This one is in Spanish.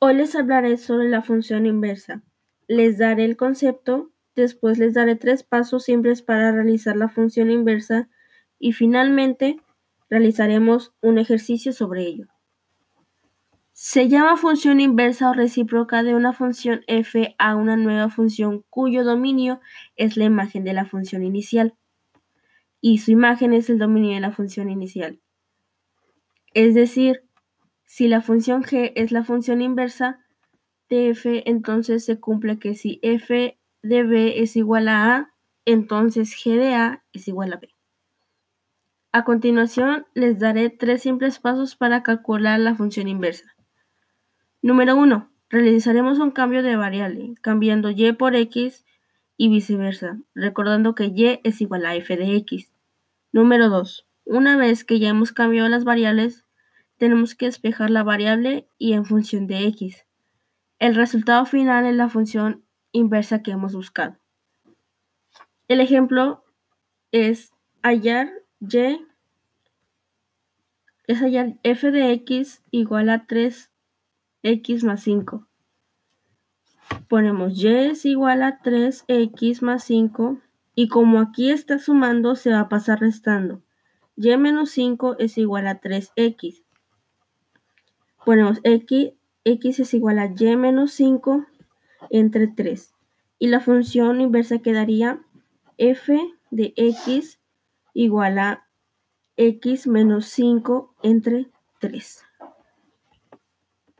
Hoy les hablaré sobre la función inversa. Les daré el concepto, después les daré tres pasos simples para realizar la función inversa y finalmente realizaremos un ejercicio sobre ello. Se llama función inversa o recíproca de una función f a una nueva función cuyo dominio es la imagen de la función inicial y su imagen es el dominio de la función inicial. Es decir, si la función g es la función inversa de f, entonces se cumple que si f de b es igual a a, entonces g de a es igual a b. A continuación, les daré tres simples pasos para calcular la función inversa. Número 1. Realizaremos un cambio de variable, cambiando y por x y viceversa, recordando que y es igual a f de x. Número 2. Una vez que ya hemos cambiado las variables, tenemos que despejar la variable y en función de x. El resultado final es la función inversa que hemos buscado. El ejemplo es hallar y es hallar f de x igual a 3x más 5. Ponemos y es igual a 3x más 5 y como aquí está sumando se va a pasar restando. y menos 5 es igual a 3x ponemos x, x es igual a y menos 5 entre 3. Y la función inversa quedaría f de x igual a x menos 5 entre 3.